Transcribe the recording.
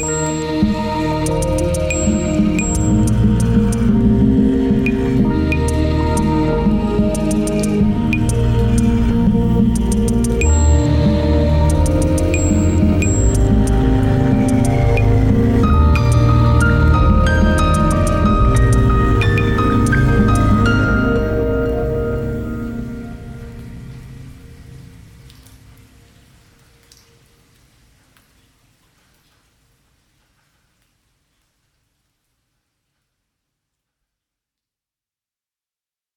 Música